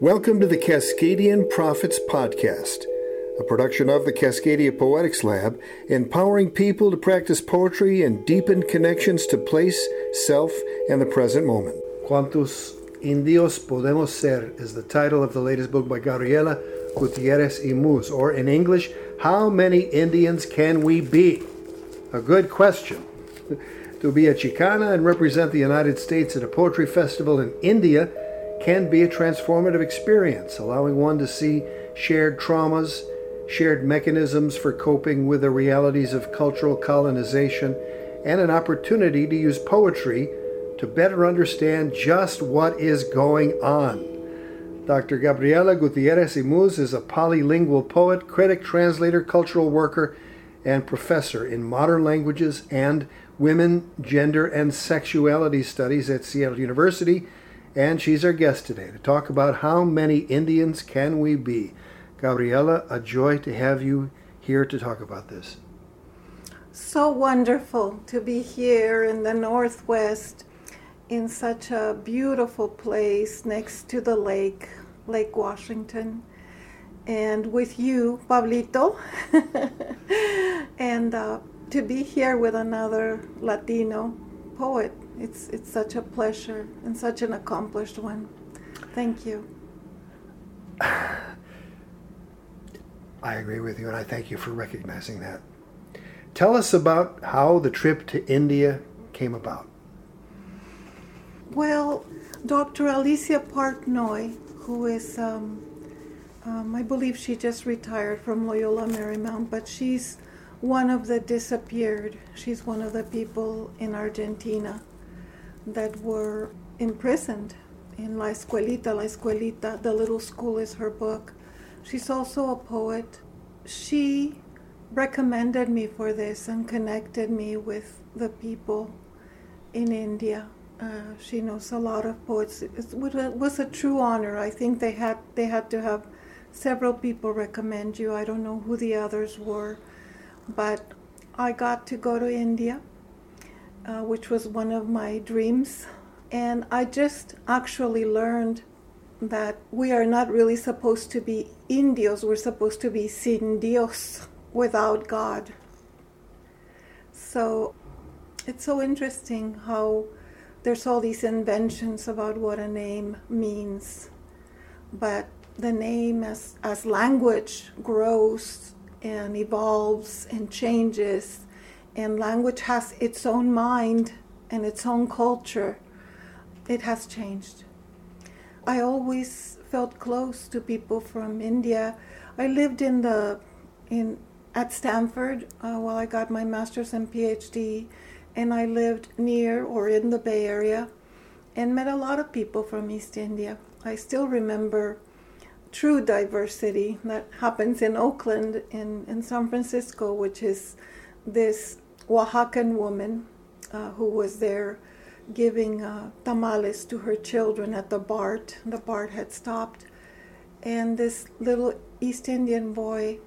Welcome to the Cascadian Prophets Podcast, a production of the Cascadia Poetics Lab, empowering people to practice poetry and deepen connections to place, self, and the present moment. Cuantos Indios Podemos Ser is the title of the latest book by Gabriella Gutierrez y Muhs, or in English, How Many Indians Can We Be? A good question. to be a Chicana and represent the United States at a poetry festival in India can be a transformative experience, allowing one to see shared traumas, shared mechanisms for coping with the realities of cultural colonization, and an opportunity to use poetry to better understand just what is going on. Dr. Gabriella Gutierrez y Muhs is a polylingual poet, critic, translator, cultural worker, and professor in modern languages and women, gender, and sexuality studies at Seattle University and she's our guest today to talk about how many Indians can we be. Gabriella, a joy to have you here to talk about this. So wonderful to be here in the Northwest in such a beautiful place next to the lake, Lake Washington, and with you, Pablito, and uh, to be here with another Latino poet it's, it's such a pleasure and such an accomplished one. Thank you. I agree with you, and I thank you for recognizing that. Tell us about how the trip to India came about. Well, Dr. Alicia Partnoy, who is, um, um, I believe she just retired from Loyola Marymount, but she's one of the disappeared. She's one of the people in Argentina that were imprisoned in La Escuelita. La Escuelita, the little school, is her book. She's also a poet. She recommended me for this and connected me with the people in India. Uh, she knows a lot of poets. It was a true honor. I think they had they had to have several people recommend you. I don't know who the others were, but I got to go to India uh, which was one of my dreams. And I just actually learned that we are not really supposed to be indios, we're supposed to be sin Dios, without God. So it's so interesting how there's all these inventions about what a name means. But the name, as, as language grows and evolves and changes, and language has its own mind and its own culture, it has changed. I always felt close to people from India. I lived in the in at Stanford uh, while I got my master's and PhD, and I lived near or in the Bay Area, and met a lot of people from East India. I still remember true diversity that happens in Oakland in, in San Francisco, which is this Oaxacan woman uh, who was there giving uh, tamales to her children at the BART. The BART had stopped. And this little East Indian boy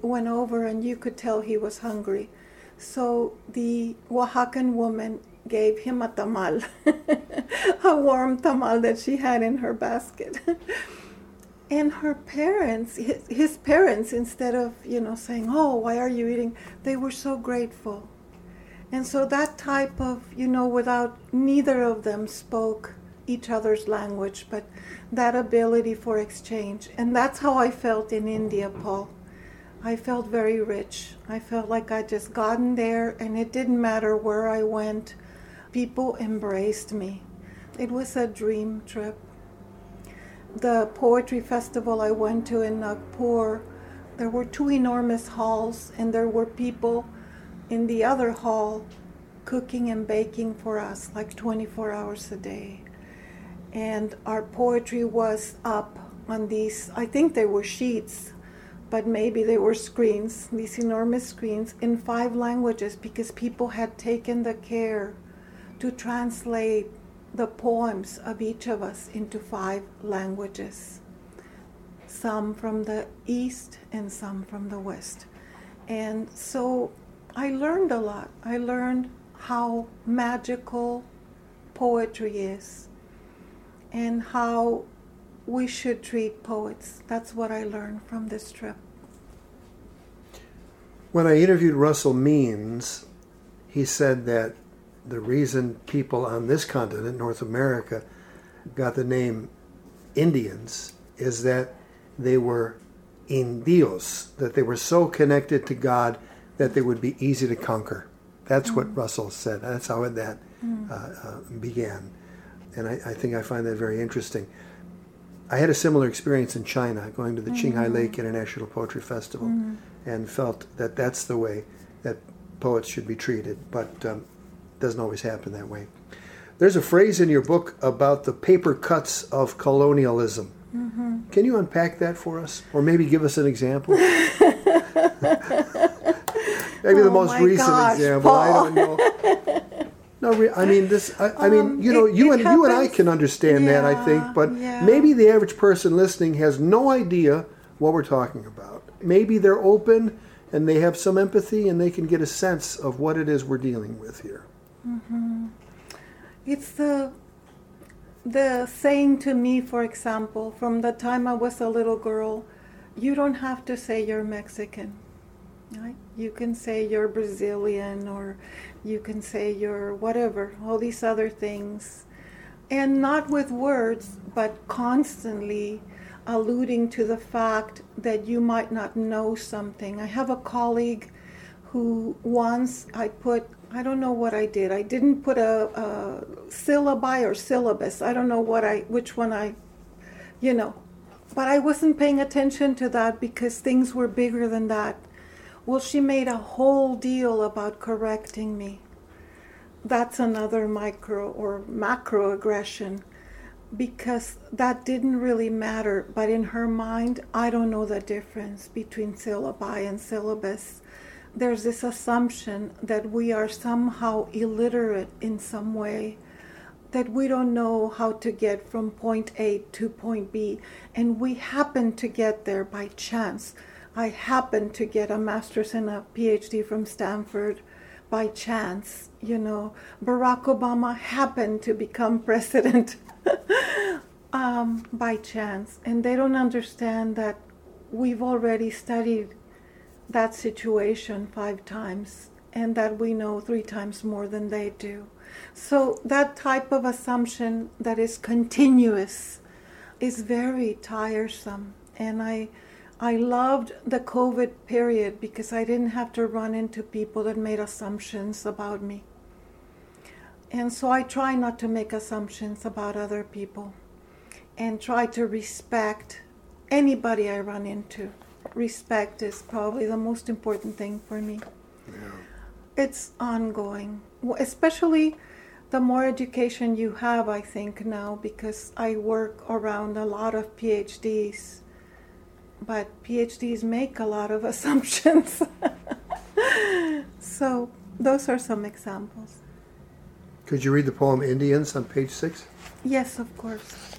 went over, and you could tell he was hungry. So the Oaxacan woman gave him a tamal, a warm tamal that she had in her basket. and her parents his, parents instead of you know saying oh why are you eating? they were so grateful. And so that type of you know without neither of them spoke each other's language but that ability for exchange. And that's how i felt in india paul. I felt very rich. I felt like i just gotten there and it didn't matter where i went. People embraced me. It was a dream trip the poetry festival I went to in Nagpur, there were two enormous halls, and there were people in the other hall cooking and baking for us like 24 hours a day. And our poetry was up on these, I think they were sheets, but maybe they were screens, these enormous screens in five languages because people had taken the care to translate the poems of each of us into five languages, some from the East and some from the West. And so I learned a lot. I learned how magical poetry is and how we should treat poets. That's what I learned from this trip. When I interviewed Russell Means, he said that the reason people on this continent, North America, got the name Indians is that they were indios, that they were so connected to God that they would be easy to conquer. That's mm. what Russell said. That's how that mm. uh, uh, began. And I, I, think I find that very interesting. I had a similar experience in China, going to the mm-hmm. Qinghai Lake International Poetry Festival, mm-hmm. and felt that that's the way that poets should be treated, but um, doesn't always happen that way. There's a phrase in your book about the paper cuts of colonialism. Mm-hmm. Can you unpack that for us, or maybe give us an example? maybe oh the most recent gosh, example. Paul. I don't know. No, I mean this. I, I mean, Um, you know, it- you it and you and I can understand that. I think, but yeah. maybe the average person listening has no idea what we're talking about. Maybe they're open and they have some empathy and they can get a sense of what it is we're dealing with here. Mm-hmm. It's the the saying to me, for example, from the time I was a little girl, you don't have to say you're Mexican. Right? You can say you're Brazilian or you can say you're whatever, all these other things. And not with words, but constantly alluding to the fact that you might not know something. I have a colleague who once I put, I don't know what I did. I didn't put a, a syllabi or syllabus. I don't know what I, which one I, you know, but I wasn't paying attention to that because things were bigger than that. Well, she made a whole deal about correcting me. That's another micro or macro aggression because that didn't really matter. But in her mind, I don't know the difference between syllabi and syllabus. There's this assumption that we are somehow illiterate in some way, that we don't know how to get from point A to point B, and we happen to get there by chance. I happened to get a master's and a PhD from Stanford by chance. You know, Barack Obama happened to become president um, by chance, and they don't understand that we've already studied that situation five times and that we know three times more than they do. So, that type of assumption that is continuous is very tiresome. And I, I loved the COVID period because I didn't have to run into people that made assumptions about me. And so I try not to make assumptions about other people and try to respect anybody I run into. Respect is probably the most important thing for me. It's ongoing, especially the more education you have, I think, now, because I work around a lot of PhDs. But PhDs make a lot of assumptions. so, those are some examples. Could you read the poem Indians on page six? Yes, of course.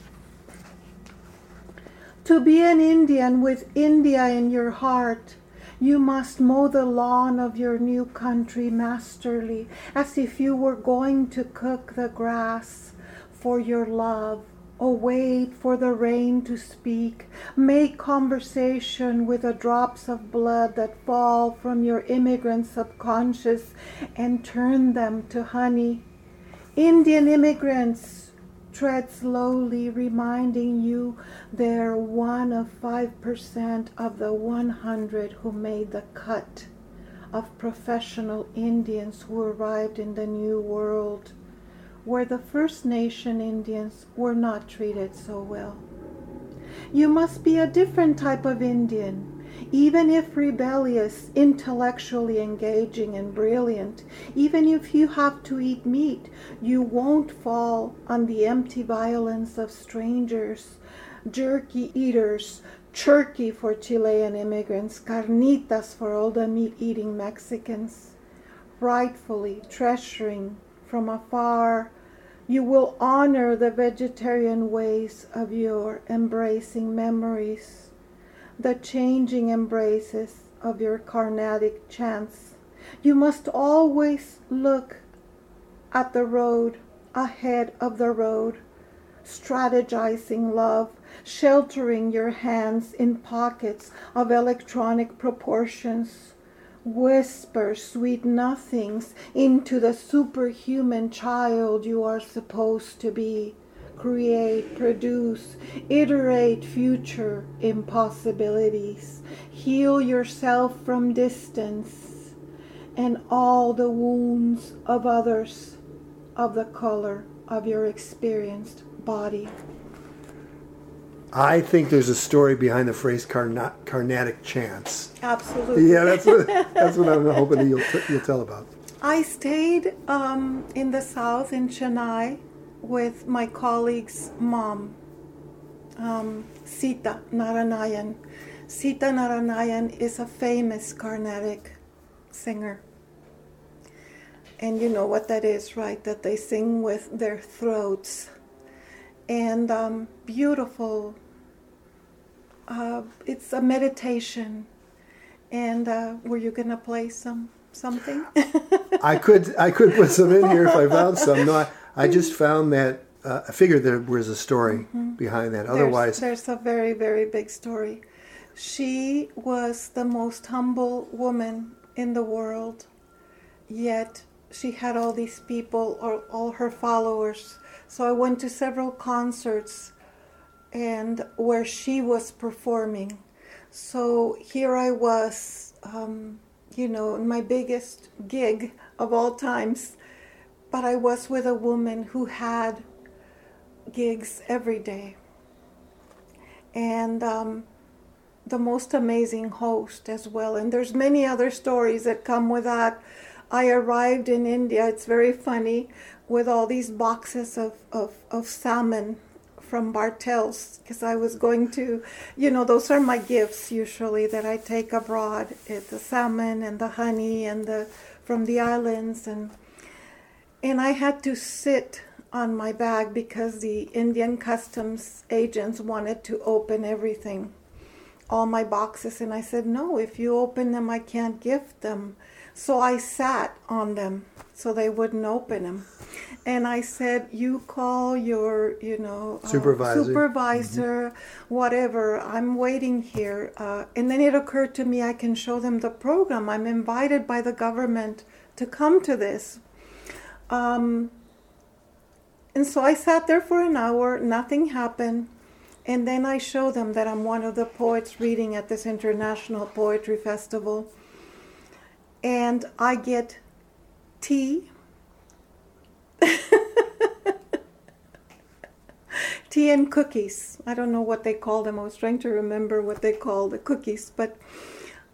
To be an Indian with India in your heart, you must mow the lawn of your new country masterly, as if you were going to cook the grass for your love. Oh, wait for the rain to speak. Make conversation with the drops of blood that fall from your immigrant subconscious and turn them to honey. Indian immigrants tread slowly, reminding you they're one of 5% of the 100 who made the cut of professional Indians who arrived in the New World, where the First Nation Indians were not treated so well. You must be a different type of Indian. Even if rebellious, intellectually engaging, and brilliant, even if you have to eat meat, you won't fall on the empty violence of strangers, jerky eaters, turkey for Chilean immigrants, carnitas for all the meat eating Mexicans. Rightfully treasuring from afar, you will honor the vegetarian ways of your embracing memories the changing embraces of your Carnatic chants. You must always look at the road ahead of the road, strategizing love, sheltering your hands in pockets of electronic proportions. Whisper sweet nothings into the superhuman child you are supposed to be. Create, produce, iterate future impossibilities. Heal yourself from distance and all the wounds of others of the color of your experienced body. I think there's a story behind the phrase carna- carnatic chants. Absolutely. Yeah, that's what, that's what I'm hoping that you'll, t- you'll tell about. I stayed um, in the south in Chennai with my colleague's mom, um, Sita Narayanan. Sita Narayanan is a famous Carnatic singer. And you know what that is, right? That they sing with their throats. And um, beautiful. Uh, it's a meditation. And uh, were you going to play some something? I could I could put some in here if I found some. No, I, I just found that uh, I figured there was a story mm-hmm. behind that. Otherwise, there's, there's a very very big story. She was the most humble woman in the world, yet she had all these people or all her followers. So I went to several concerts and where she was performing. So here I was, um, you know, my biggest gig of all times, but I was with a woman who had gigs every day. And um, the most amazing host as well. And there's many other stories that come with that. I arrived in India, it's very funny, with all these boxes of, of, of salmon from Bartels because I was going to, you know, those are my gifts usually that I take abroad. It's the salmon and the honey and the from the islands and and I had to sit on my bag because the Indian customs agents wanted to open everything, all my boxes, and I said no. If you open them, I can't gift them. So I sat on them so they wouldn't open them and I said, "You call your, you know, uh, supervisor, supervisor, mm-hmm. whatever. I'm waiting here." Uh, and then it occurred to me, I can show them the program. I'm invited by the government to come to this. Um, and so I sat there for an hour. Nothing happened. And then I show them that I'm one of the poets reading at this international poetry festival. And I get tea tea and cookies. I don't know what they call them. I was trying to remember what they call the cookies, but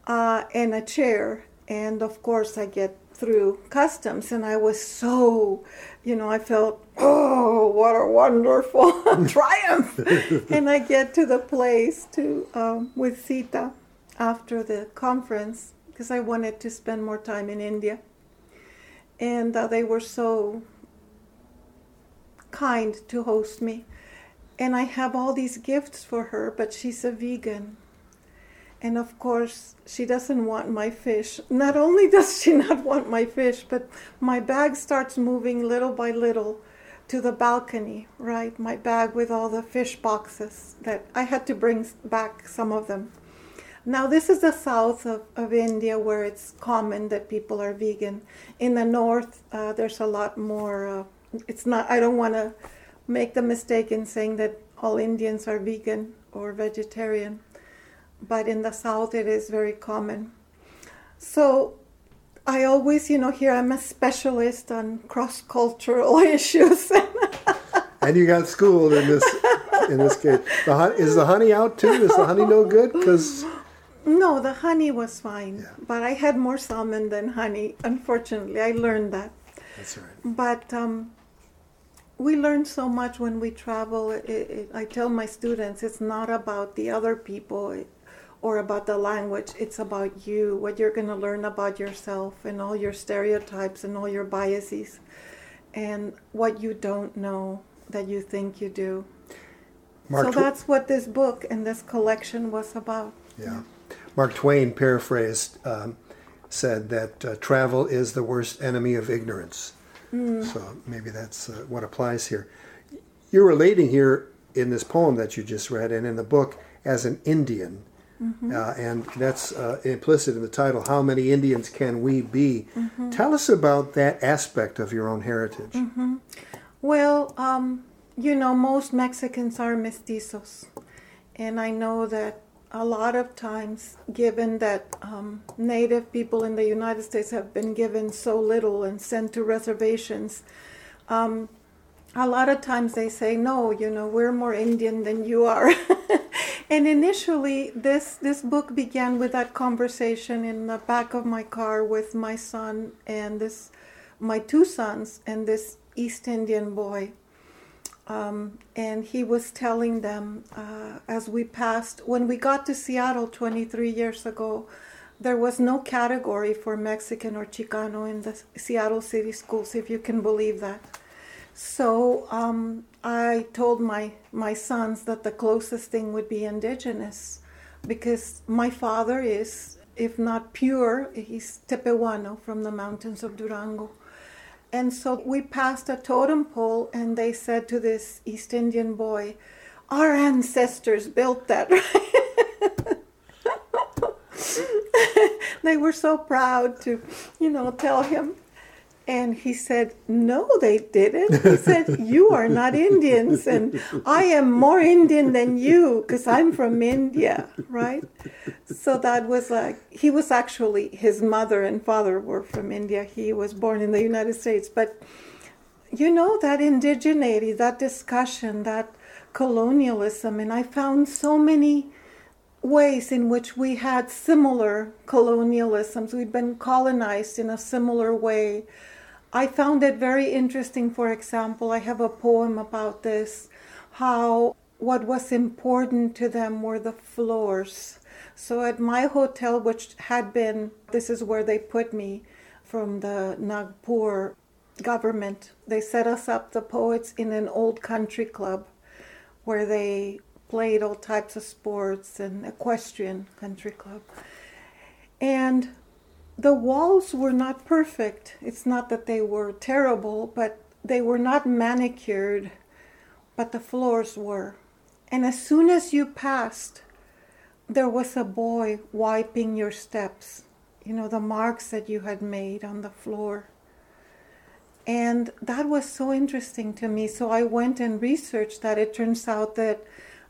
uh, and a chair. And of course, I get through customs, and I was so, you know, I felt, oh, what a wonderful triumph. and I get to the place to um, with Sita after the conference because I wanted to spend more time in India. And uh, they were so kind to host me. And I have all these gifts for her, but she's a vegan. And of course, she doesn't want my fish. Not only does she not want my fish, but my bag starts moving little by little to the balcony, right? My bag with all the fish boxes that I had to bring back some of them. Now, this is the south of, of India where it's common that people are vegan. In the north, uh, there's a lot more uh, it's not i don't want to make the mistake in saying that all indians are vegan or vegetarian but in the south it is very common. So i always you know here i'm a specialist on cross-cultural issues. And you got schooled in this in this case. The, is the honey out too? Is the honey no good? Because no the honey was fine yeah. but i had more salmon than honey unfortunately. I learned that. That's right. But um, we learn so much when we travel. It, it, I tell my students it's not about the other people or about the language, it's about you, what you're going to learn about yourself and all your stereotypes and all your biases and what you don't know that you think you do. Mark so Tw- that's what this book and this collection was about. Yeah. Mark Twain paraphrased, um, said that uh, travel is the worst enemy of ignorance. Mm. So maybe that's uh, what applies here. you're relating here in this poem that you just read and in the book as an Indian. Mm-hmm. Uh, and that's uh, implicit in the title, How Many Indians Can We Be? Mm-hmm. Tell us about that aspect of your own heritage. Mm-hmm. Well, um, you know, most Mexicans are mestizos. And I know that a lot of times, given that um, Native people in the United States have been given so little and sent to reservations, um, a lot of times they say, "No, you know, we're more Indian than you are." and initially, this this book began with that conversation in the back of my car with my son and this, my two sons and this East Indian boy. Um, and he was telling them uh, as we passed, when we got to Seattle 23 years ago, there was no category for Mexican or Chicano in the Seattle city schools, if you can believe that. So um, I told my, my sons that the closest thing would be indigenous because my father is, if not pure, he's Tepehuano from the mountains of Durango. And so we passed a totem pole, and they said to this East Indian boy, Our ancestors built that, they were so proud to, you know, tell him and he said, No, they didn't. He said, You are not Indians, and I am more Indian than you because I'm from India, right? So that was like, he was actually, his mother and father were from India. He was born in the United States. But, you know, that indigeneity, that discussion, that colonialism, and I found so many ways in which we had similar colonialisms. We'd been colonized in a similar way I found it very interesting. For example, I have a poem about this how what was important to them were the floors. So at my hotel, which had been, this is where they put me from the Nagpur government, they set us up, the poets, in an old country club where they played all types of sports and equestrian country club. And the walls were not perfect. It's not that they were terrible, but they were not manicured, but the floors were. And as soon as you passed, there was a boy wiping your steps, you know, the marks that you had made on the floor. And that was so interesting to me. So I went and researched that. It turns out that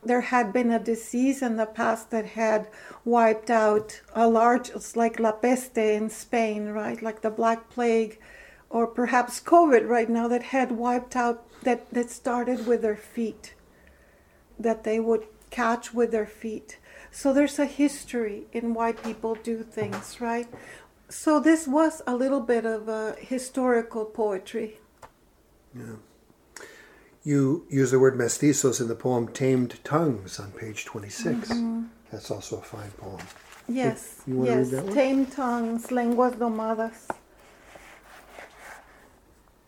there had been a disease in the past that had wiped out a large, it's like La Peste in Spain, right? Like the Black Plague, or perhaps COVID right now, that had wiped out, that, that started with their feet, that they would catch with their feet. So there's a history in why people do things, right? So this was a little bit of a historical poetry. Yeah. You use the word mestizos in the poem Tamed Tongues on page 26. Mm-hmm. That's also a fine poem. Yes, yes. Tamed Tongues, Lenguas Domadas.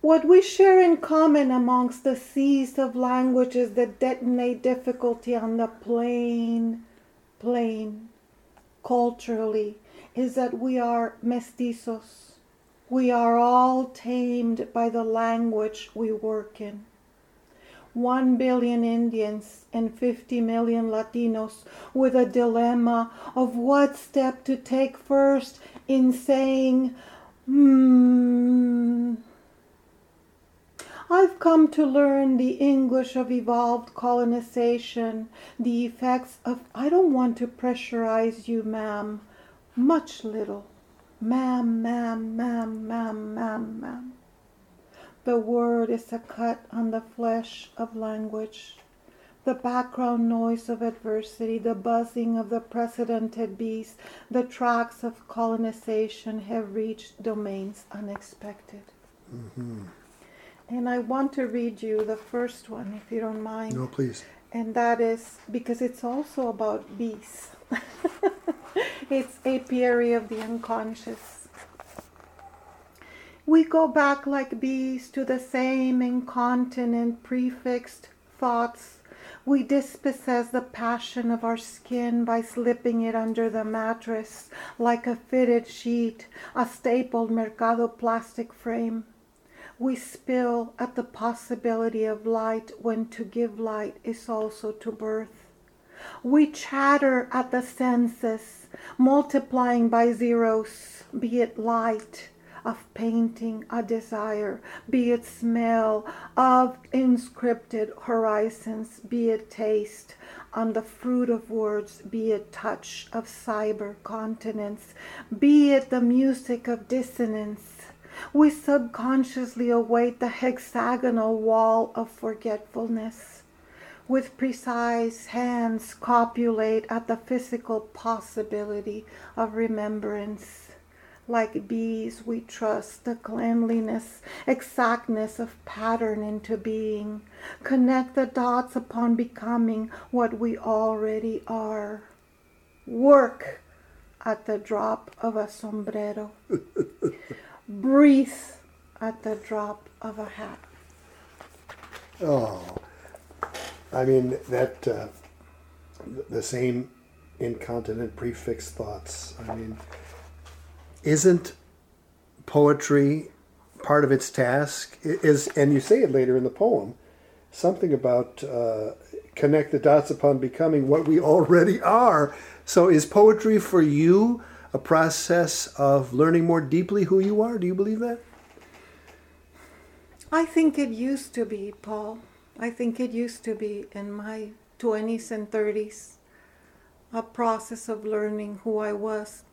What we share in common amongst the seas of languages that detonate difficulty on the plain, plain, culturally, is that we are mestizos. We are all tamed by the language we work in. 1 billion Indians and 50 million Latinos with a dilemma of what step to take first in saying, hmm. I've come to learn the English of evolved colonization, the effects of, I don't want to pressurize you, ma'am, much little. Ma'am, ma'am, ma'am, ma'am, ma'am, ma'am. The word is a cut on the flesh of language. The background noise of adversity, the buzzing of the precedented bees, the tracks of colonization have reached domains unexpected. Mm-hmm. And I want to read you the first one, if you don't mind. No, please. And that is because it's also about bees. it's apiary of the unconscious. We go back like bees to the same incontinent prefixed thoughts. We dispossess the passion of our skin by slipping it under the mattress like a fitted sheet, a stapled Mercado plastic frame. We spill at the possibility of light when to give light is also to birth. We chatter at the senses, multiplying by zeros, be it light of painting a desire, be it smell of inscripted horizons, be it taste on the fruit of words, be it touch of cyber continents, be it the music of dissonance, we subconsciously await the hexagonal wall of forgetfulness. With precise hands, copulate at the physical possibility of remembrance. Like bees, we trust the cleanliness, exactness of pattern into being. Connect the dots upon becoming what we already are. Work at the drop of a sombrero. breathe at the drop of a hat. Oh, I mean that uh, the same incontinent prefix thoughts. I mean, isn't poetry part of its task? Is and you say it later in the poem, something about uh, connect the dots upon becoming what we already are. So, is poetry for you? a process of learning more deeply who you are? Do you believe that? I think it used to be, Paul. I think it used to be in my 20s and 30s a process of learning who I was.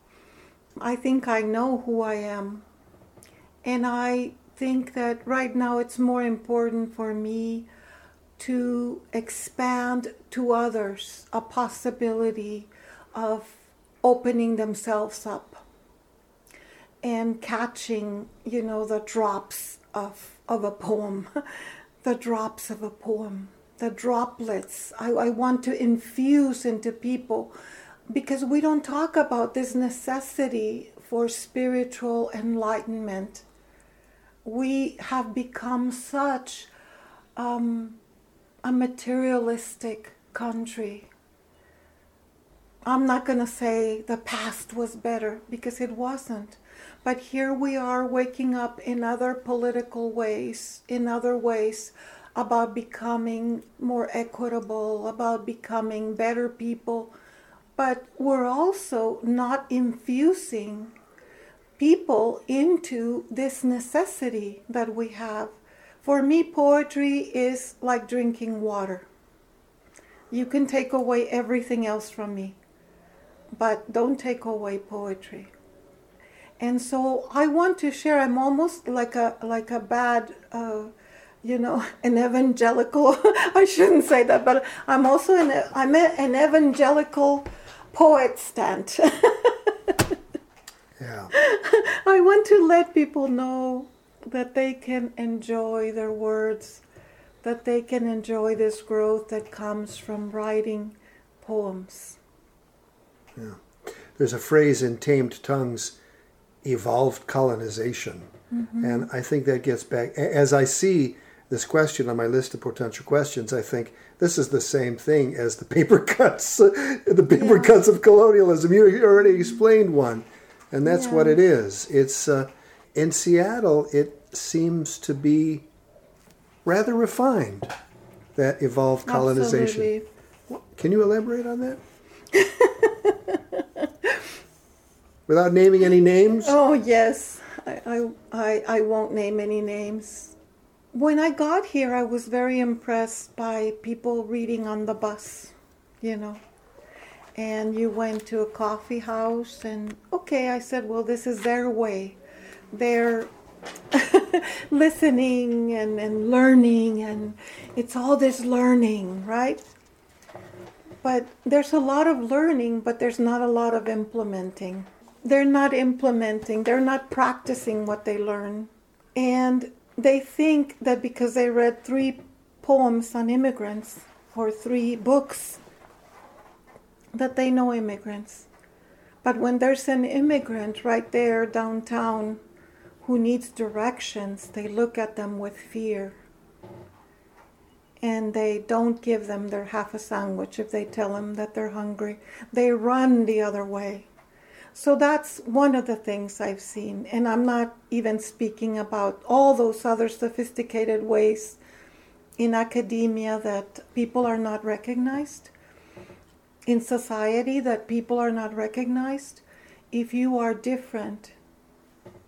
I think I know who I am. And I think that right now it's more important for me to expand to others a possibility of opening themselves up and catching, you know, the drops of, of a poem, the drops of a poem, the droplets. I, I want to infuse into people because we don't talk about this necessity for spiritual enlightenment. We have become such um, a materialistic country I'm not going to say the past was better because it wasn't. But here we are waking up in other political ways, in other ways, about becoming more equitable, about becoming better people. But we're also not infusing people into this necessity that we have. For me, poetry is like drinking water. You can take away everything else from me but don't take away poetry. And so I want to share. I'm almost like a like a bad, uh, you know, an evangelical. I shouldn't say that, but I'm also an I'm a, an evangelical poet stand. yeah. I want to let people know that they can enjoy their words, that they can enjoy this growth that comes from writing poems. Yeah. There's a phrase in Tamed Tongues, evolved colonization. Mm-hmm. And I think that gets back, as I see this question on my list of potential questions, I think this is the same thing as the paper cuts, the paper yeah. cuts of colonialism. You already explained one, and that's yeah. what it is. It's uh, in Seattle. It seems to be rather refined. That evolved colonization. Absolutely. Can you elaborate on that? Without naming any names? Oh, yes. I, I, I won't name any names. When I got here, I was very impressed by people reading on the bus, you know. And you went to a coffee house, and okay, I said, well, this is their way. They're listening and, and learning, and it's all this learning, right? But there's a lot of learning, but there's not a lot of implementing. They're not implementing, they're not practicing what they learn. And they think that because they read three poems on immigrants or three books, that they know immigrants. But when there's an immigrant right there downtown who needs directions, they look at them with fear and they don't give them their half a sandwich if they tell them that they're hungry. They run the other way. So that's one of the things I've seen. And I'm not even speaking about all those other sophisticated ways in academia that people are not recognized, in society that people are not recognized. If you are different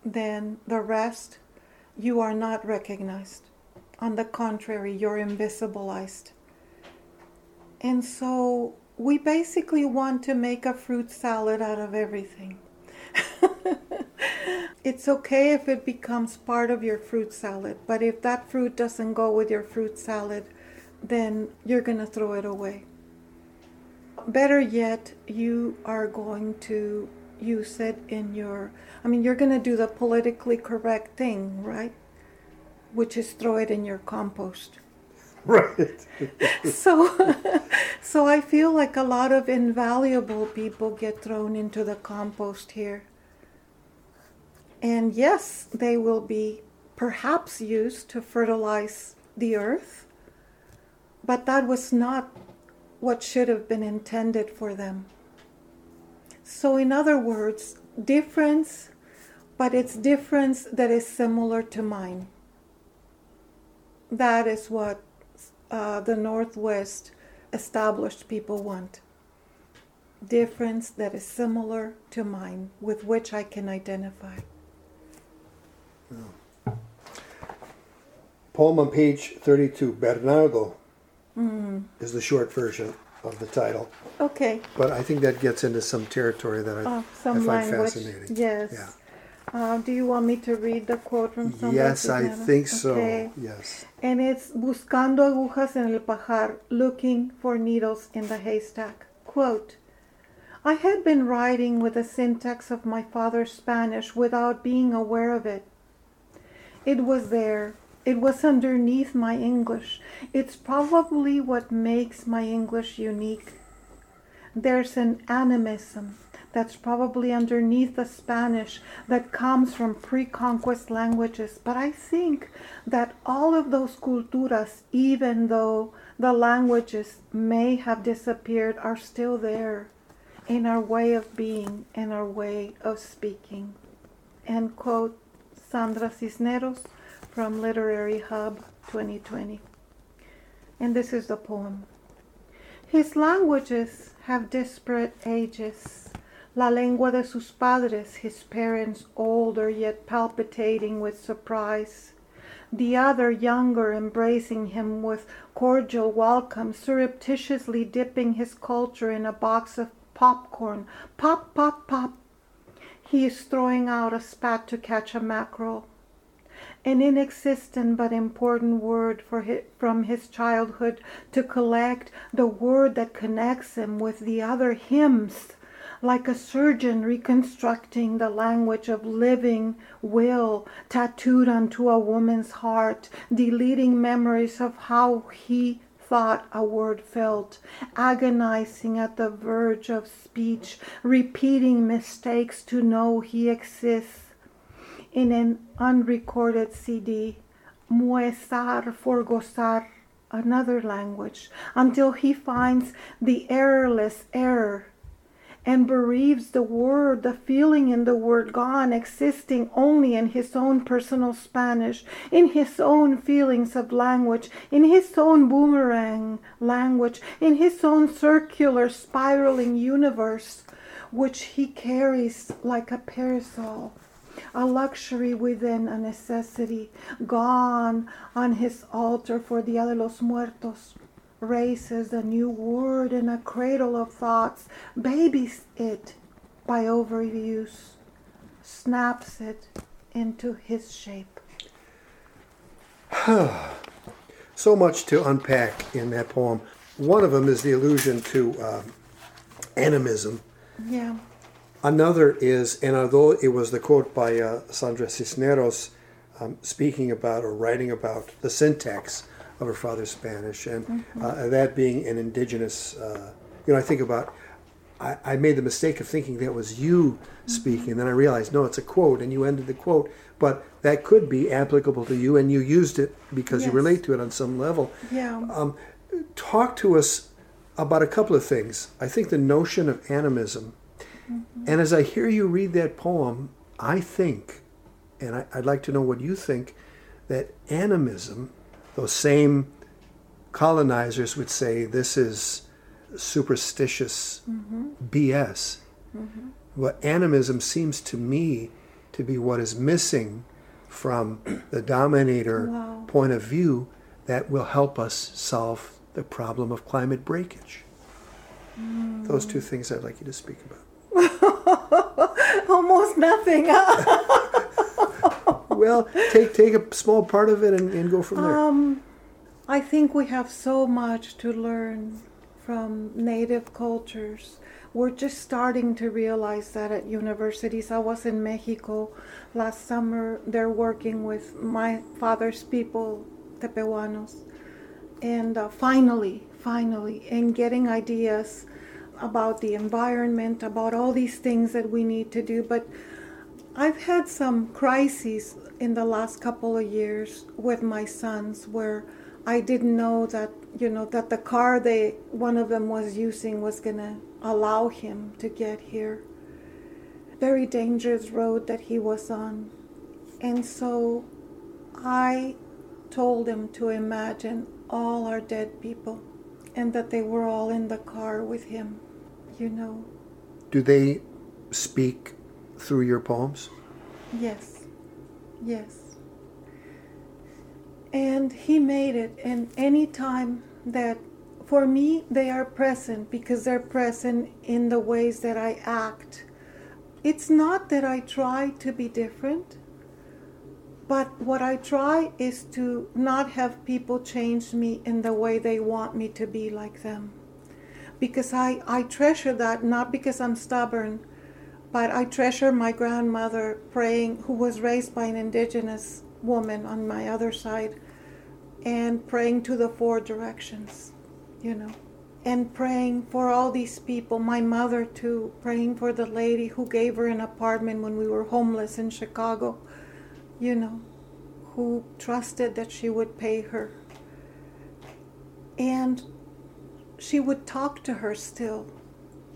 than the rest, you are not recognized. On the contrary, you're invisibilized. And so we basically want to make a fruit salad out of everything. it's okay if it becomes part of your fruit salad, but if that fruit doesn't go with your fruit salad, then you're going to throw it away. Better yet, you are going to use it in your, I mean, you're going to do the politically correct thing, right? Which is throw it in your compost. Right. so so I feel like a lot of invaluable people get thrown into the compost here. And yes, they will be perhaps used to fertilize the earth, but that was not what should have been intended for them. So, in other words, difference, but it's difference that is similar to mine. That is what uh, the Northwest established people want. Difference that is similar to mine, with which I can identify. Oh. Poem on page 32, Bernardo, mm. is the short version of the title. Okay. But I think that gets into some territory that I, oh, I find language. fascinating. Yes. Yeah. Uh, do you want me to read the quote from somebody? Yes, I think so. Okay. Yes. And it's Buscando agujas en el pajar, looking for needles in the haystack. Quote, I had been writing with the syntax of my father's Spanish without being aware of it. It was there. It was underneath my English. It's probably what makes my English unique. There's an animism, that's probably underneath the Spanish that comes from pre conquest languages. But I think that all of those culturas, even though the languages may have disappeared, are still there in our way of being and our way of speaking. End quote Sandra Cisneros from Literary Hub 2020. And this is the poem. His languages have disparate ages La lengua de sus padres, his parents older yet palpitating with surprise. The other younger embracing him with cordial welcome, surreptitiously dipping his culture in a box of popcorn. Pop, pop, pop. He is throwing out a spat to catch a mackerel. An inexistent but important word for his, from his childhood to collect the word that connects him with the other hymns like a surgeon reconstructing the language of living will tattooed onto a woman's heart, deleting memories of how he thought a word felt, agonizing at the verge of speech, repeating mistakes to know he exists. In an unrecorded CD, muesar for gozar, another language, until he finds the errorless error and bereaves the word, the feeling in the word gone, existing only in his own personal Spanish, in his own feelings of language, in his own boomerang language, in his own circular spiraling universe, which he carries like a parasol. A luxury within a necessity, gone on his altar for Dia de los Muertos raises a new word in a cradle of thoughts, babies it by overuse, snaps it into his shape. so much to unpack in that poem. One of them is the allusion to uh, animism. Yeah. Another is, and although it was the quote by uh, Sandra Cisneros um, speaking about or writing about the syntax of her father's Spanish, and mm-hmm. uh, that being an indigenous, uh, you know, I think about. I, I, made the mistake of thinking that was you mm-hmm. speaking. Then I realized, no, it's a quote, and you ended the quote. But that could be applicable to you, and you used it because yes. you relate to it on some level. Yeah. Um, talk to us about a couple of things. I think the notion of animism And as I hear you read that poem, I think, and I, would like to know what you think, that animism, those same colonizers would say this is superstitious mm-hmm. BS. Mm-hmm. What animism seems to me to be what is missing from the dominator Wow. point of view that will help us solve the problem of climate breakage. Mm. Those two things I'd like you to speak about. Almost nothing. Well, take take a small part of it and, and go from there. um, I think we have so much to learn from native cultures. We're just starting to realize that at universities. I was in Mexico last summer. They're working with my father's people, Tepehuanos, and uh, finally, finally, and getting ideas about the environment, about all these things that we need to do. But I've had some crises in the last couple of years with my sons where I didn't know that you know that the car they one of them was using was going to allow him to get here. Very dangerous road that he was on. And so I told him to imagine all our dead people and that they were all in the car with him, you know. Do they speak through your poems? Yes. Yes. And he made it. And any time that, for me, they are present because they're present in the ways that I act. It's not that I try to be different, but what I try is to not have people change me in the way they want me to be like them. Because I, I treasure that, not because I'm stubborn, but I treasure my grandmother praying, who was raised by an indigenous woman on my other side, and praying to the four directions, you know, and praying for all these people. My mother, too, praying for the lady who gave her an apartment when we were homeless in Chicago, you know, who trusted that she would pay her. And she would talk to her still,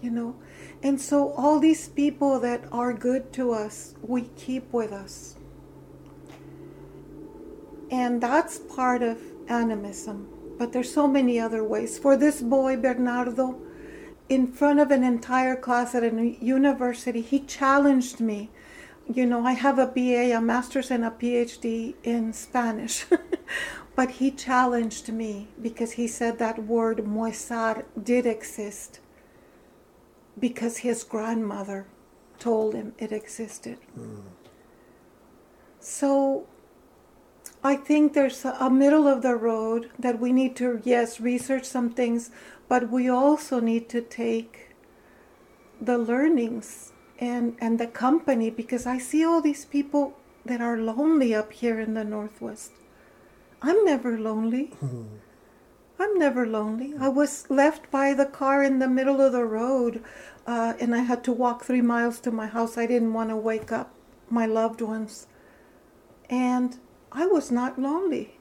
you know. And so all these people that are good to us, we keep with us. And that's part of animism. But there's so many other ways. For this boy, Bernardo, in front of an entire class at a university, he challenged me. You know, I have a BA, a master's, and a PhD in Spanish. but he challenged me because he said that word moesar did exist because his grandmother told him it existed. Hmm. So I think there's a, middle of the road that we need to, yes, research some things, but we also need to take the learnings and, and the company because I see all these people that are lonely up here in the Northwest. I'm never lonely. Hmm. I'm never lonely. I was left by the car in the middle of the road, uh, and I had to walk three miles to my house. I didn't want to wake up my loved ones. And I was not lonely.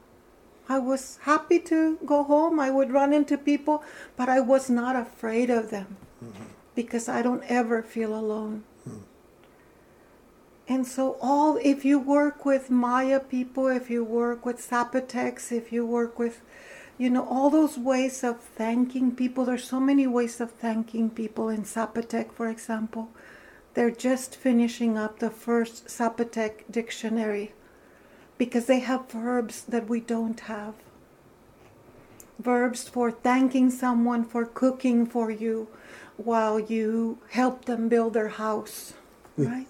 I was happy to go home. I would run into people, but I was not afraid of them because I don't ever feel alone. And so, all if you work with Maya people, if you work with Zapotecs, if you work with, you know, all those ways of thanking people, there's so many ways of thanking people in Zapotec, for example. They're just finishing up the first Zapotec dictionary because they have verbs that we don't have. Verbs for thanking someone for cooking for you while you help them build their house, mm. right?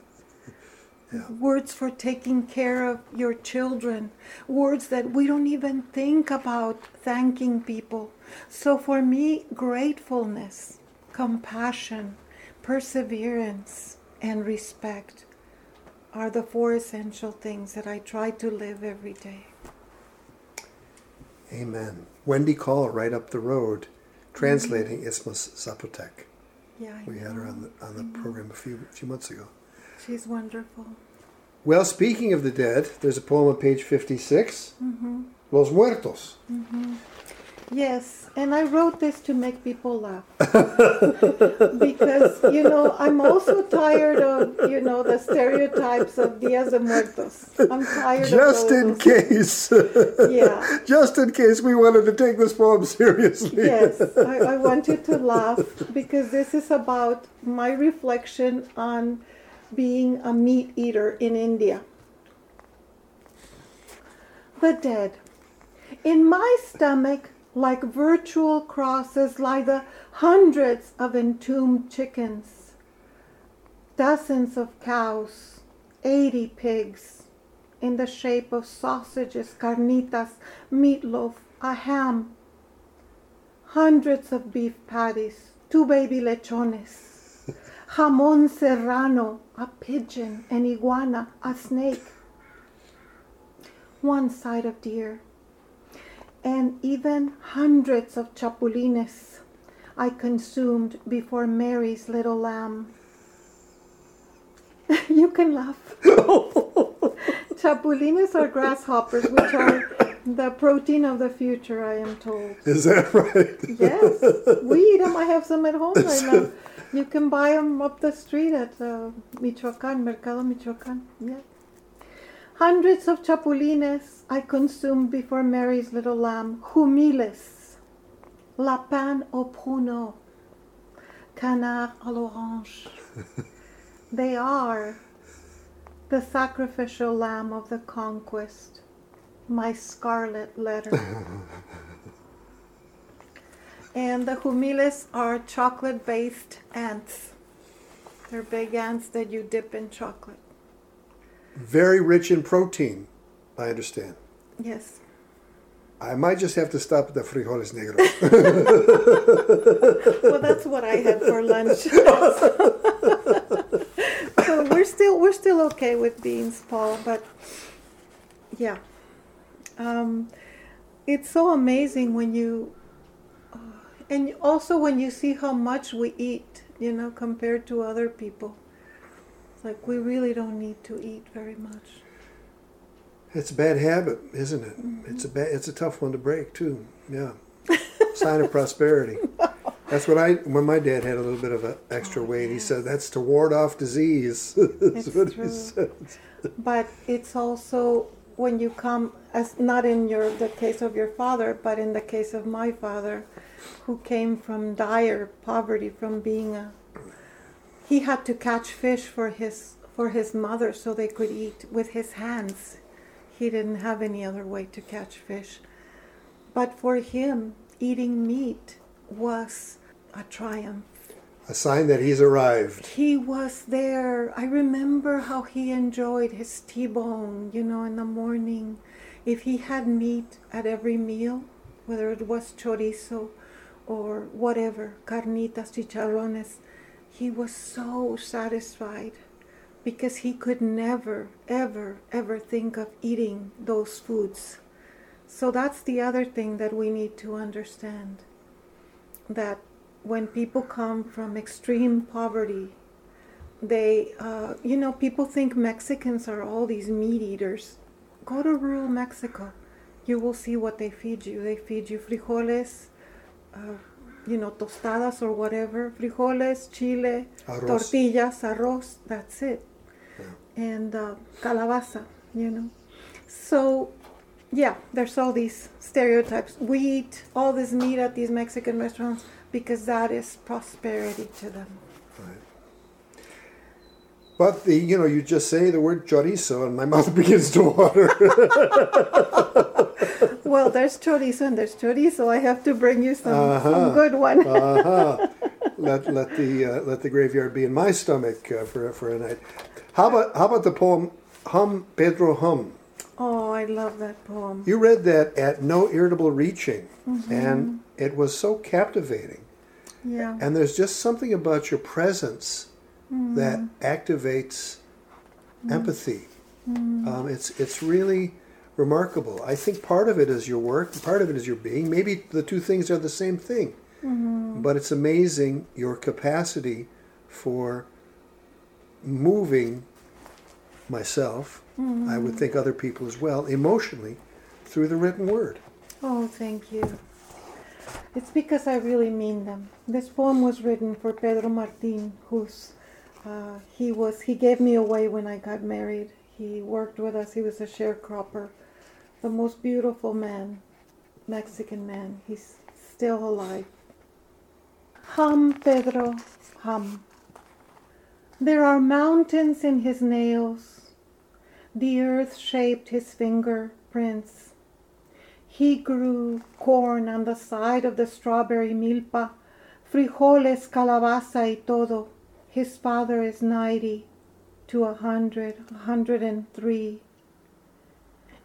Words for taking care of your children. Words that we don't even think about thanking people. So for me, gratefulness, compassion, perseverance, and respect are the four essential things that I try to live every day. Amen. Wendy Call, right up the road, translating mm-hmm. Isthmus Zapotec. Yeah, I We had her on the on the program a few few months ago. She's wonderful. Well, speaking of the dead, there's a poem on page 56, Mm-hmm. Los Muertos. Yes, and I wrote this to make people laugh. because, you know, I'm also tired of, you know, the stereotypes of Dias de Muertos. I'm tired Just in case. Yeah. Just in case we wanted to take this poem seriously. Yes, I, I want you to laugh because this is about my reflection on being a meat eater in India. The dead. In my stomach, like virtual crosses, lie the hundreds of entombed chickens, dozens of cows, 80 pigs, in the shape of sausages, carnitas, meatloaf, a ham, hundreds of beef patties, two baby lechones, jamón serrano, a pigeon, an iguana, a snake, one side of deer, and even hundreds of chapulines I consumed before Mary's little lamb. you can laugh. Chapulines are grasshoppers, which are the protein of the future, I am told. Is that right? Yes, we eat them. I have some at home right now. You can buy them up the street at uh, Michoacan, Mercado Michoacan. Yeah. Hundreds of chapulines I consumed before Mary's little lamb. Jumiles, lapin au pruneau, canard à l'orange. They are the sacrificial lamb of the conquest, my scarlet letter. and the jumiles are chocolate based ants. They're big ants that you dip in chocolate. Very rich in protein, I understand. Yes. I might just have to stop at the frijoles negros. Well, that's what I had for lunch. so we're still we're still okay with beans, Paul. But yeah, um, it's so amazing when you, and also when you see how much we eat. You know, compared to other people. Like we really don't need to eat very much. It's a bad habit, isn't it? Mm-hmm. It's a bad, it's a tough one to break too. Yeah, sign of prosperity. That's what I. When my dad had a little bit of a extra oh, weight, he said that's to ward off disease. That's It's what he true. said. but it's also when you come as not in your the case of your father but in the case of my father who came from dire poverty from being a he had to catch fish for his for his mother so they could eat with his hands he didn't have any other way to catch fish but for him eating meat was a triumph A sign that he's arrived. he was there. I remember how he enjoyed his T-bone, you know, in the morning. If he had meat at every meal, whether it was chorizo or whatever, carnitas, chicharrones, he was so satisfied because he could never, ever, ever think of eating those foods. So that's the other thing that we need to understand that when people come from extreme poverty, they, uh, you know, people think Mexicans are all these meat eaters. Go to rural Mexico. You will see what they feed you. They feed you frijoles, uh, you know, tostadas or whatever, frijoles, chile, Arroz. tortillas, arroz, that's it. And uh, calabaza, you know. So, yeah, there's all these stereotypes. We eat all this meat at these Mexican restaurants because that is prosperity to them. Right. But the you know you just say the word chorizo and my mouth begins to water. Well, there's chorizo and there's chorizo. I have to bring you some, Uh-huh. some good one. uh-huh. Let let the uh, let the graveyard be in my stomach uh, for for a night. How about how about the poem Hum Pedro Hum? Oh, I love that poem. You read that at no irritable reaching, and it was so captivating. Yeah. And there's just something about your presence that activates empathy. Um, it's it's really remarkable. I think part of it is your work, part of it is your being. Maybe the two things are the same thing, but it's amazing your capacity for moving myself. I would think other people as well emotionally through the written word. Oh, thank you. It's because I really mean them. This poem was written for Pedro Martin, who's uh, he was he gave me away when I got married. He worked with us. He was a sharecropper, the most beautiful man, Mexican man. He's still alive. Hum, Pedro, hum. There are mountains in his nails. The earth shaped his fingerprints. He grew corn on the side of the strawberry milpa, frijoles, calabaza y todo. His father is 90 to a 100, a 103.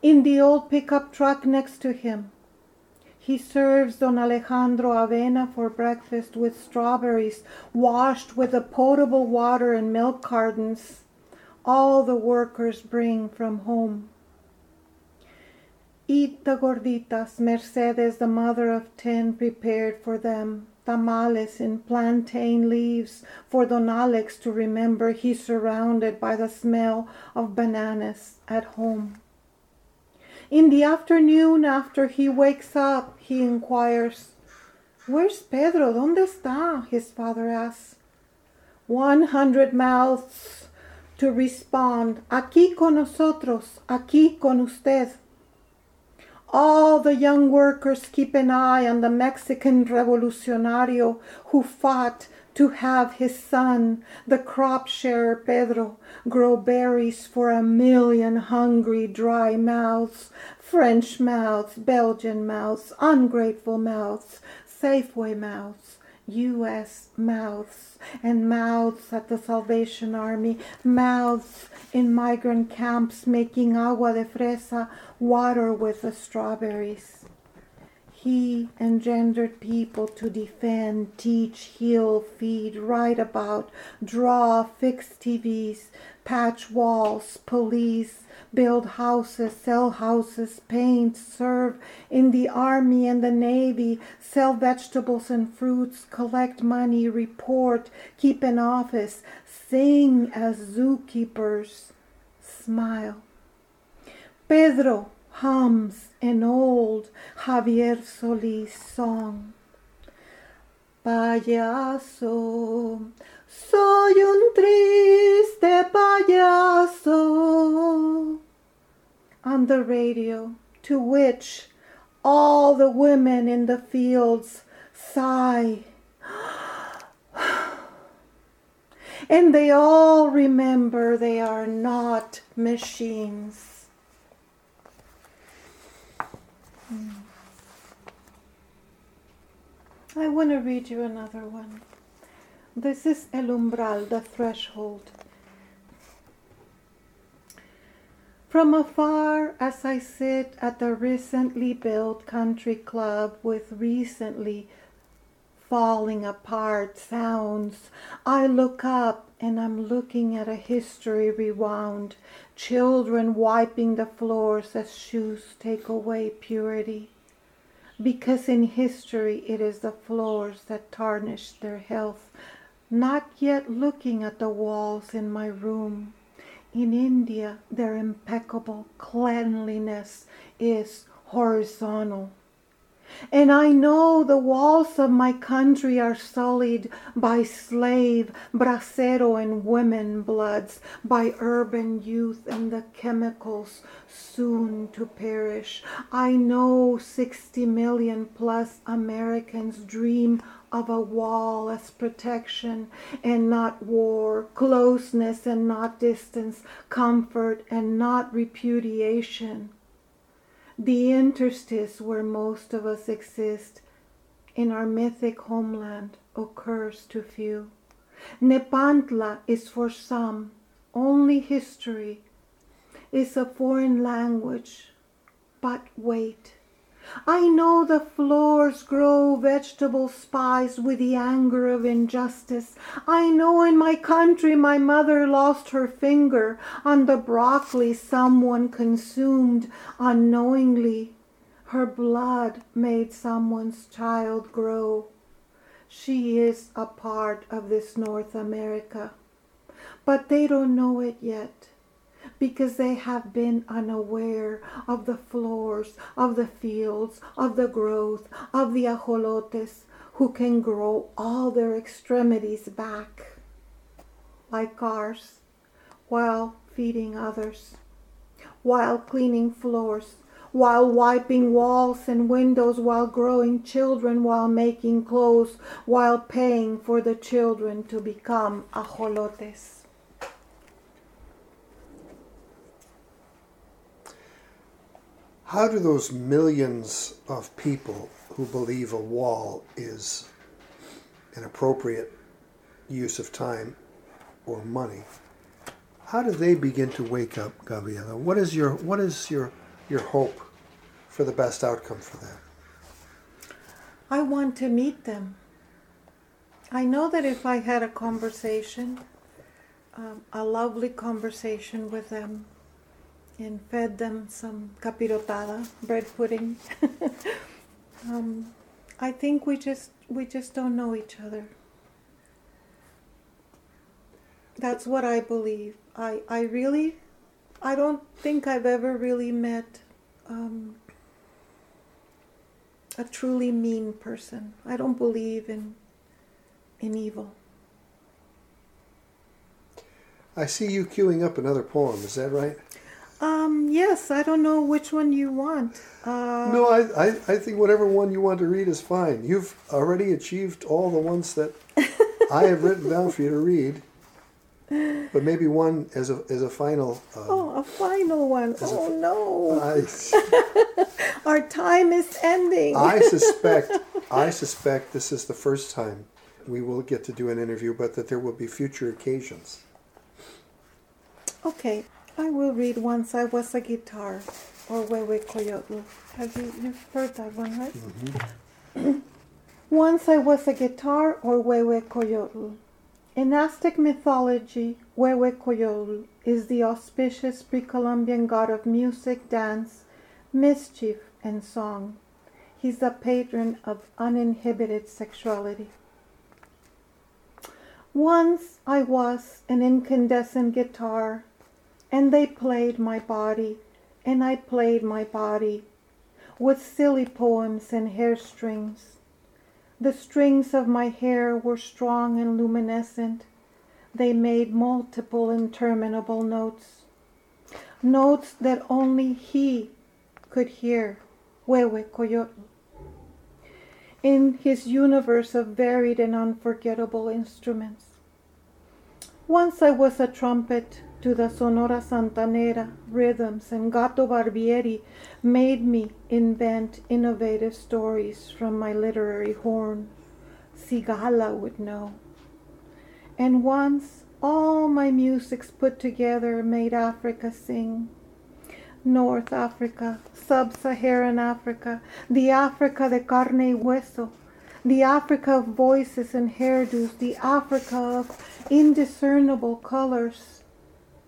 In the old pickup truck next to him, he serves Don Alejandro avena for breakfast with strawberries washed with the potable water and milk cartons all the workers bring from home. Eat the gorditas Mercedes, the mother of ten, prepared for them. Tamales in plantain leaves for Don Alex to remember he's surrounded by the smell of bananas at home. In the afternoon, after he wakes up, he inquires, Where's Pedro? ¿Dónde está? His father asks. One hundred mouths to respond, Aquí con nosotros, aquí con usted. All the young workers keep an eye on the Mexican revolucionario who fought to have his son, the crop sharer Pedro, grow berries for a million hungry, dry mouths, French mouths, Belgian mouths, ungrateful mouths, Safeway mouths, U.S. mouths, and mouths at the Salvation Army, mouths in migrant camps making agua de fresa, water with the strawberries. He engendered people to defend, teach, heal, feed, write about, draw, fix TVs, patch walls, police, build houses, sell houses, paint, serve in the army and the navy, sell vegetables and fruits, collect money, report, keep an office, sing as zookeepers, smile. Pedro hums an old Javier Solis song. Payaso, soy un triste payaso. On the radio, to which all the women in the fields sigh. And they all remember they are not machines. Hmm. I want to read you another one. This is El Umbral, the threshold. From afar, as I sit at the recently built country club with recently falling apart sounds, I look up and I'm looking at a history rewound, children wiping the floors as shoes take away purity because in history it is the floors that tarnish their health, not yet looking at the walls in my room. In India, their impeccable cleanliness is horizontal. And I know the walls of my country are sullied by slave, bracero, and women bloods, by urban youth and the chemicals soon to perish. I know 60 million plus Americans dream of a wall as protection and not war, closeness and not distance, comfort and not repudiation the interstice where most of us exist in our mythic homeland occurs to few. Nepantla is for some only history, is a foreign language, but wait. I know the floors grow vegetable spies with the anger of injustice. I know in my country my mother lost her finger on the broccoli someone consumed unknowingly. Her blood made someone's child grow. She is a part of this North America. But they don't know it yet. Because they have been unaware of the floors, of the fields, of the growth, of the ajolotes, who can grow all their extremities back, like ours, while feeding others, while cleaning floors, while wiping walls and windows, while growing children, while making clothes, while paying for the children to become ajolotes. How do those millions of people who believe a wall is an appropriate use of time or money, how do they begin to wake up, Gabriella? What is your what is your your hope for the best outcome for them? I want to meet them. I know that if I had a conversation, um, a lovely conversation with them, and fed them some capirotada, bread pudding. um, I think we just we just don't know each other. That's what I believe. I I really, I don't think I've ever really met um, a truly mean person. I don't believe in in evil. I see you queuing up another poem. Is that right? Um, yes, I don't know which one you want. Uh, no, I, I, I think whatever one you want to read is fine. You've already achieved all the ones that I have written down for you to read. But maybe one as a as a final. Um, oh, a final one. Oh a, no! I, Our time is ending. I suspect. I suspect this is the first time we will get to do an interview, but that there will be future occasions. Okay. I will read Once I Was a Guitar or Huehuecoyotl. Have you you've heard that one, right? Mm-hmm. Once I was a guitar or Huehuecoyotl. In Aztec mythology, Huehuecoyotl is the auspicious pre-Columbian god of music, dance, mischief, and song. He's the patron of uninhibited sexuality. Once I was an incandescent guitar and they played my body, and I played my body with silly poems and hair strings. The strings of my hair were strong and luminescent. They made multiple interminable notes, notes that only he could hear, Huehuecoyotl. In his universe of varied and unforgettable instruments. Once I was a trumpet to the Sonora Santanera rhythms, and Gato Barbieri made me invent innovative stories from my literary horn. Cigala would know. And once all my musics put together made Africa sing. North Africa, Sub Saharan Africa, the Africa de carne y hueso, the Africa of voices and hairdos, the Africa of indiscernible colors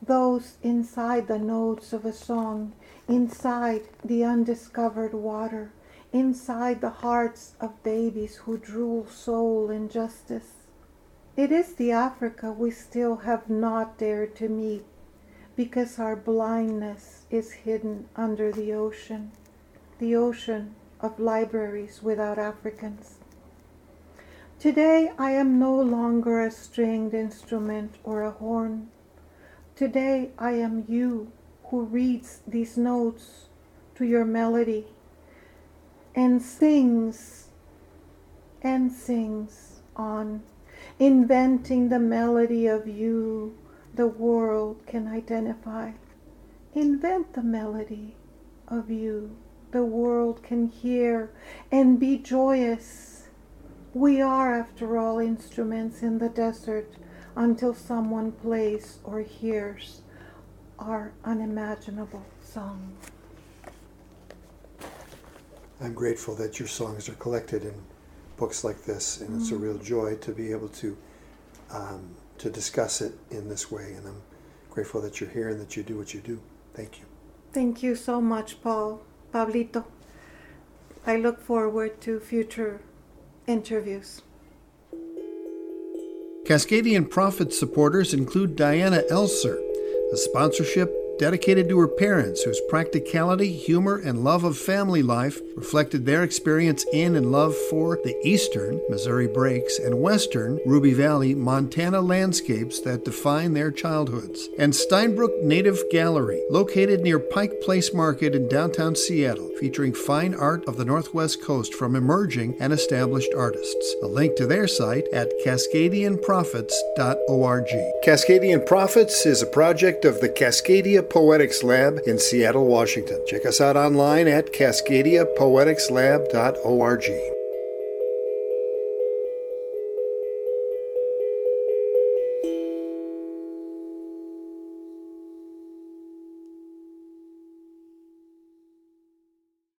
those inside the notes of a song, inside the undiscovered water, inside the hearts of babies who drool soul and justice. It is the Africa we still have not dared to meet because our blindness is hidden under the ocean, the ocean of libraries without Africans. Today I am no longer a stringed instrument or a horn. Today I am you who reads these notes to your melody and sings and sings on, inventing the melody of you the world can identify. Invent the melody of you the world can hear and be joyous. We are, after all, instruments in the desert until someone plays or hears our unimaginable song. I'm grateful that your songs are collected in books like this, and mm it's a mm. real joy to be able to um, to discuss it in this way. And I'm grateful that you're here and that you do what you do. Thank you. Thank you so much, Paul, Pablito. I look forward to future interviews. Cascadian Prophet supporters include Diana Elser. A sponsorship dedicated to her parents, whose practicality, humor, and love of family life reflected their experience in and love for the eastern Missouri Breaks and western Ruby Valley, Montana landscapes that define their childhoods. And Steinbrueck Native Gallery, located near Pike Place Market in downtown Seattle, featuring fine art of the Northwest Coast from emerging and established artists. A link to their site at cascadianprophets.org. Cascadian Prophets is a project of the Cascadia Poetics Lab in Seattle, Washington. Check us out online at cascadiapoeticslab.org.